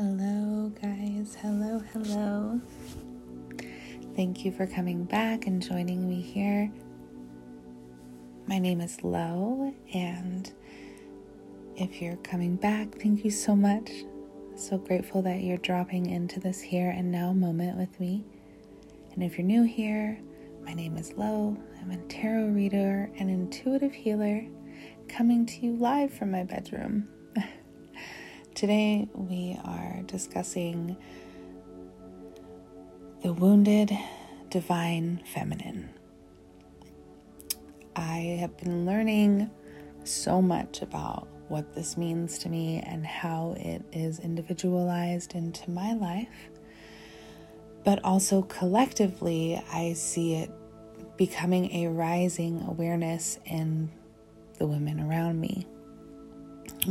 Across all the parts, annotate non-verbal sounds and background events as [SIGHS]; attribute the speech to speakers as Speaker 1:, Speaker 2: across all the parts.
Speaker 1: Hello, guys. Hello, hello. Thank you for coming back and joining me here. My name is Lo, and if you're coming back, thank you so much. So grateful that you're dropping into this here and now moment with me. And if you're new here, my name is Lo. I'm a tarot reader and intuitive healer coming to you live from my bedroom. Today we are discussing the wounded divine feminine. I have been learning so much about what this means to me and how it is individualized into my life. But also collectively, I see it becoming a rising awareness in the women around me,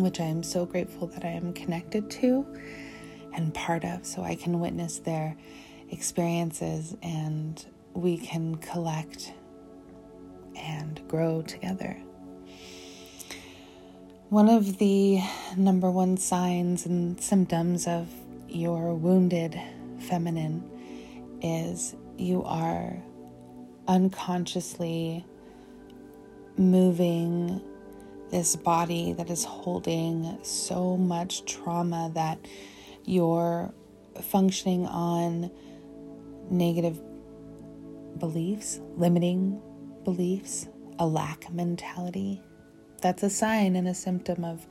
Speaker 1: which I am so grateful that I am connected to and part of, so I can witness their experiences and we can collect and grow together. One of the number one signs and symptoms of your wounded feminine is you are unconsciously moving this body that is holding so much trauma that you're functioning on negative beliefs, limiting beliefs, a lack mentality. That's a sign and a symptom of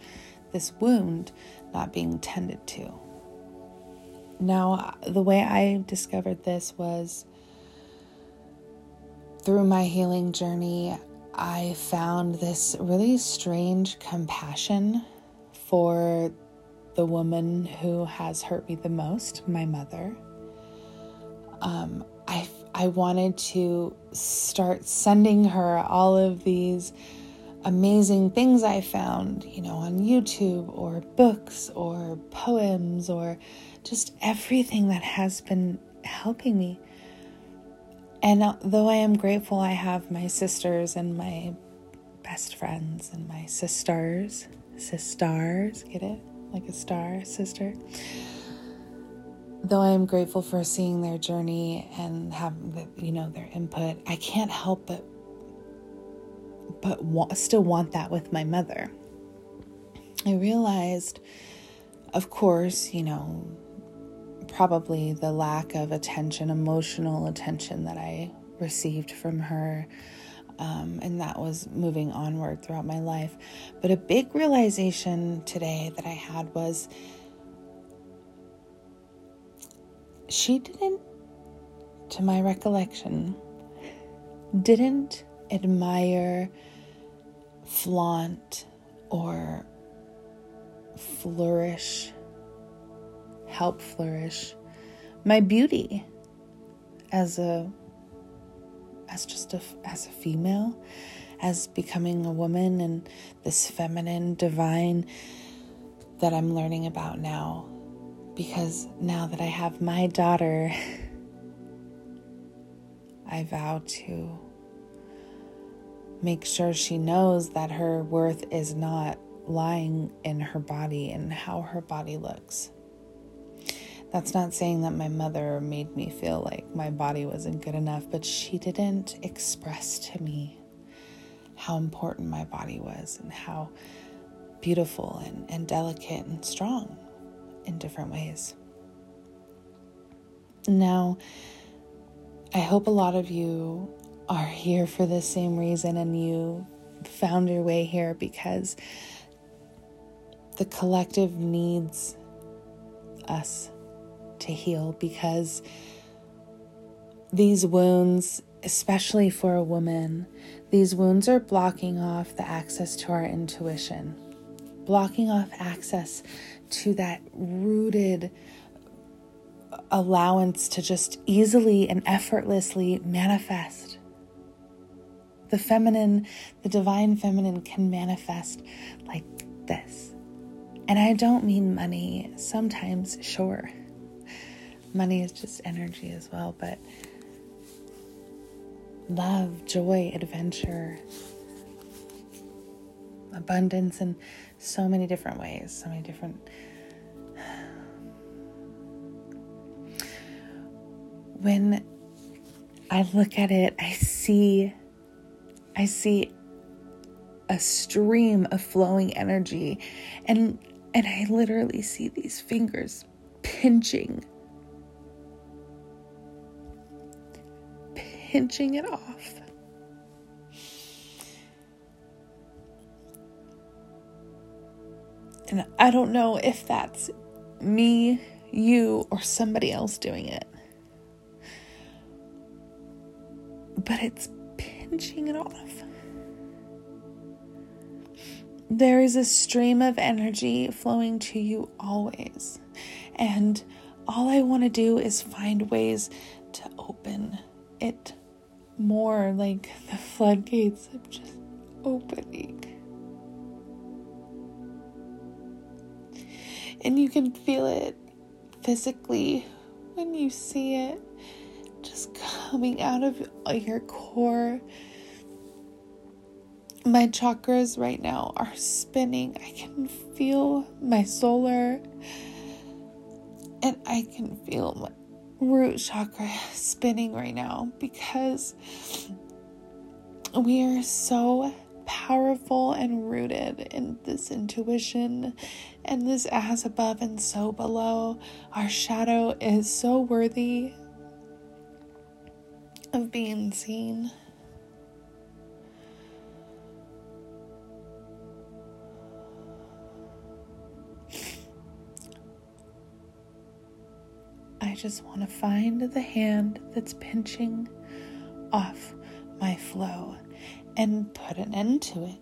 Speaker 1: this wound not being tended to. Now, the way I discovered this was through my healing journey. I found this really strange compassion for the woman who has hurt me the most, my mother. Um, I, I wanted to start sending her all of these amazing things I found, you know, on YouTube or books or poems or just everything that has been helping me. And uh, though I am grateful I have my sisters and my best friends and my sisters, sisters, get it? Like a star, sister. Though I am grateful for seeing their journey and have you know their input, I can't help but but still want that with my mother. I realized, of course, you know, probably the lack of attention, emotional attention that I received from her. Um, and that was moving onward throughout my life. But a big realization today that I had was she didn't, to my recollection, didn't admire, flaunt, or flourish help flourish my beauty as a as just a as a female as becoming a woman and this feminine divine that I'm learning about now. Because now that I have my daughter [LAUGHS] I vow to make sure she knows that her worth is not lying in her body and how her body looks that's not saying that my mother made me feel like my body wasn't good enough, but she didn't express to me how important my body was and how beautiful and, and delicate and strong in different ways. Now, I hope a lot of you are here for the same reason and you found your way here because the collective needs us to heal because these wounds, especially for a woman, these wounds are blocking off the access to our intuition, blocking off access to that rooted allowance to just easily and effortlessly manifest. The feminine, the divine feminine can manifest like this. And I don't mean money, sometimes, sure money is just energy as well, but love, joy, adventure, abundance in so many different ways, so many different. [SIGHS] When I look at it, I see I see a stream of flowing energy and and I literally see these fingers pinching pinching it off. And I don't know if that's me, you, or somebody else doing it. But it's pinching it off. There is a stream of energy flowing to you always. And all I want to do is find ways to open it more like the floodgates of just opening. And you can feel it physically when you see it just coming out of your core. My chakras right now are spinning. I can feel my solar and I can feel my root chakra spinning right now because we are so powerful and rooted in this intuition and this as above and so below. Our shadow is so worthy of being seen. Just want to find the hand that's pinching off my flow and put an end to it.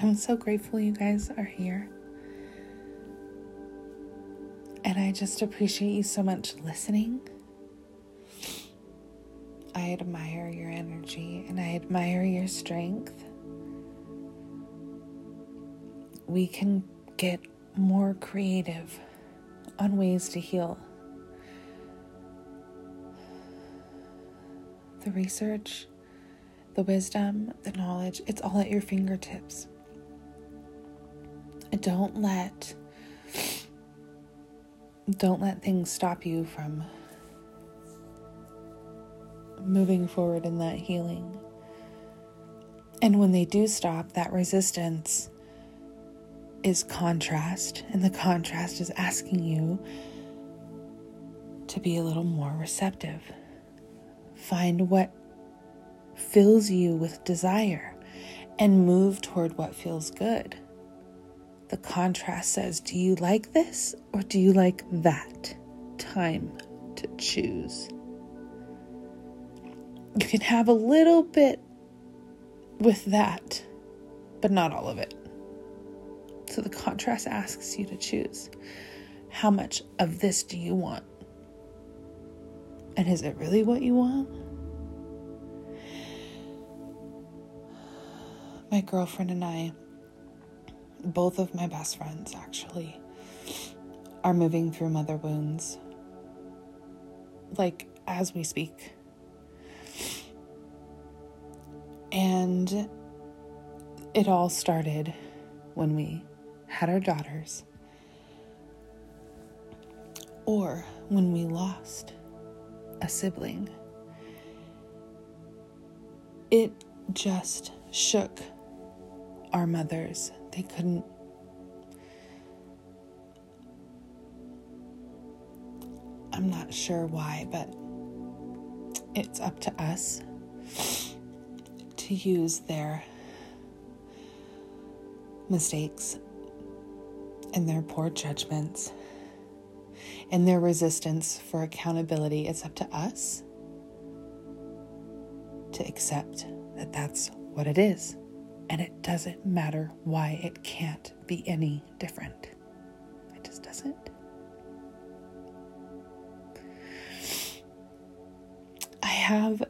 Speaker 1: I'm so grateful you guys are here. I just appreciate you so much listening. I admire your energy and I admire your strength. We can get more creative on ways to heal. The research, the wisdom, the knowledge, it's all at your fingertips. Don't let don't let things stop you from moving forward in that healing. And when they do stop, that resistance is contrast, and the contrast is asking you to be a little more receptive. Find what fills you with desire and move toward what feels good. The contrast says, Do you like this or do you like that? Time to choose. You can have a little bit with that, but not all of it. So the contrast asks you to choose how much of this do you want? And is it really what you want? My girlfriend and I both of my best friends actually are moving through mother wounds like as we speak. And it all started when we had our daughters or when we lost a sibling. It just shook our mothers they couldn't I'm not sure why, but it's up to us to use their mistakes and their poor judgments and their resistance for accountability. It's up to us to accept that that's what it is. And it doesn't matter why it can't be any different. It just doesn't. I have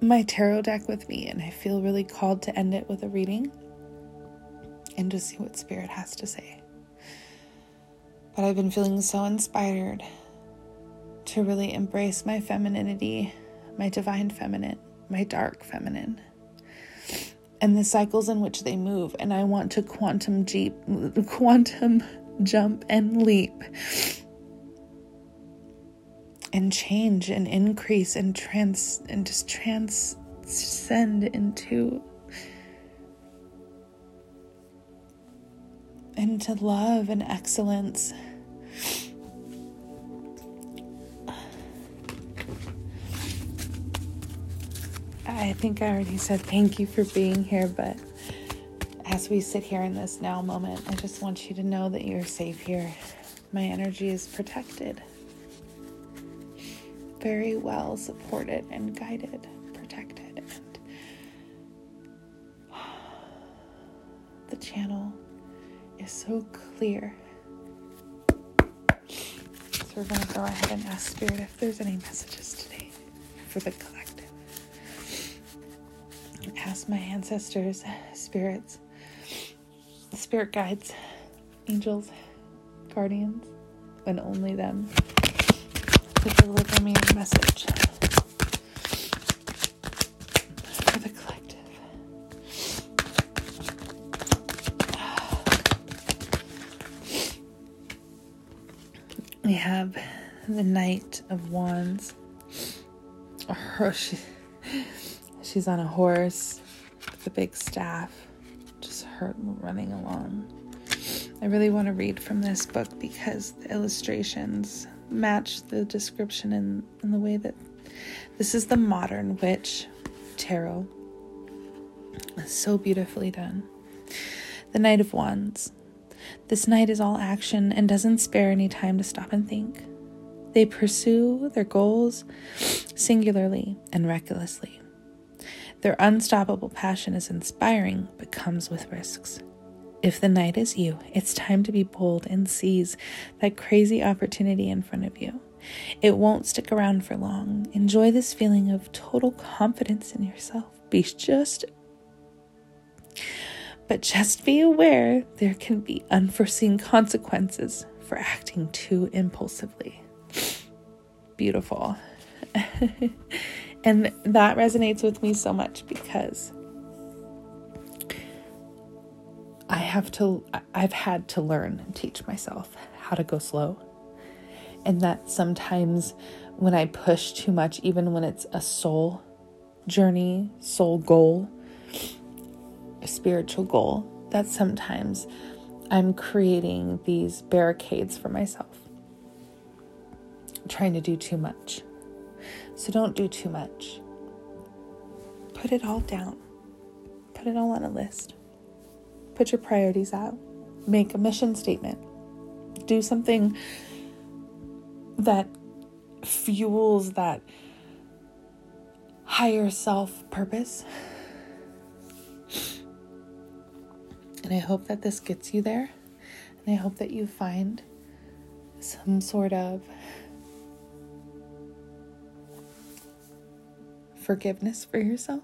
Speaker 1: my tarot deck with me, and I feel really called to end it with a reading and to see what Spirit has to say. But I've been feeling so inspired to really embrace my femininity, my divine feminine, my dark feminine, and the cycles in which they move. And I want to quantum jeep, quantum jump and leap and change and increase and trans and just transcend into into love and excellence. I think I already said thank you for being here, but as we sit here in this now moment, I just want you to know that you're safe here. My energy is protected, very well supported and guided, protected, and the channel is so clear. So we're going to go ahead and ask Spirit if there's any messages today for the. Ask my ancestors, spirits, spirit guides, angels, guardians, and only them to deliver me a message for the collective. We have the Knight of Wands. Oh, she, she's on a horse with a big staff, just her running along. I really want to read from this book because the illustrations match the description in, in the way that this is the modern witch tarot. It's so beautifully done. The Knight of Wands. This knight is all action and doesn't spare any time to stop and think. They pursue their goals singularly and recklessly. Their unstoppable passion is inspiring, but comes with risks. If the knight is you, it's time to be bold and seize that crazy opportunity in front of you. It won't stick around for long. Enjoy this feeling of total confidence in yourself. Be just but just be aware there can be unforeseen consequences for acting too impulsively. Beautiful. [LAUGHS] and that resonates with me so much because I have to, I've had to learn and teach myself how to go slow. And that sometimes when I push too much, even when it's a soul journey, soul goal, a spiritual goal, that sometimes I'm creating these barricades for myself, trying to do too much. So don't do too much. Put it all down, put it all on a list. Put your priorities out, make a mission statement, do something that fuels that higher self purpose And I hope that this gets you there. And I hope that you find some sort of forgiveness for yourself.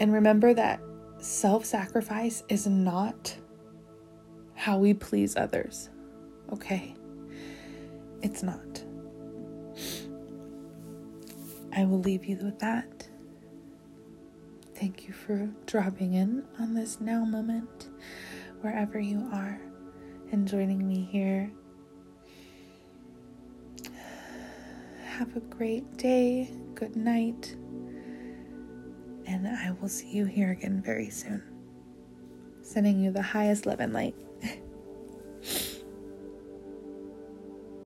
Speaker 1: And remember that self sacrifice is not how we please others. Okay? It's not. I will leave you with that. Thank you for dropping in on this now moment, wherever you are, and joining me here. Have a great day, good night, and I will see you here again very soon. Sending you the highest love and light.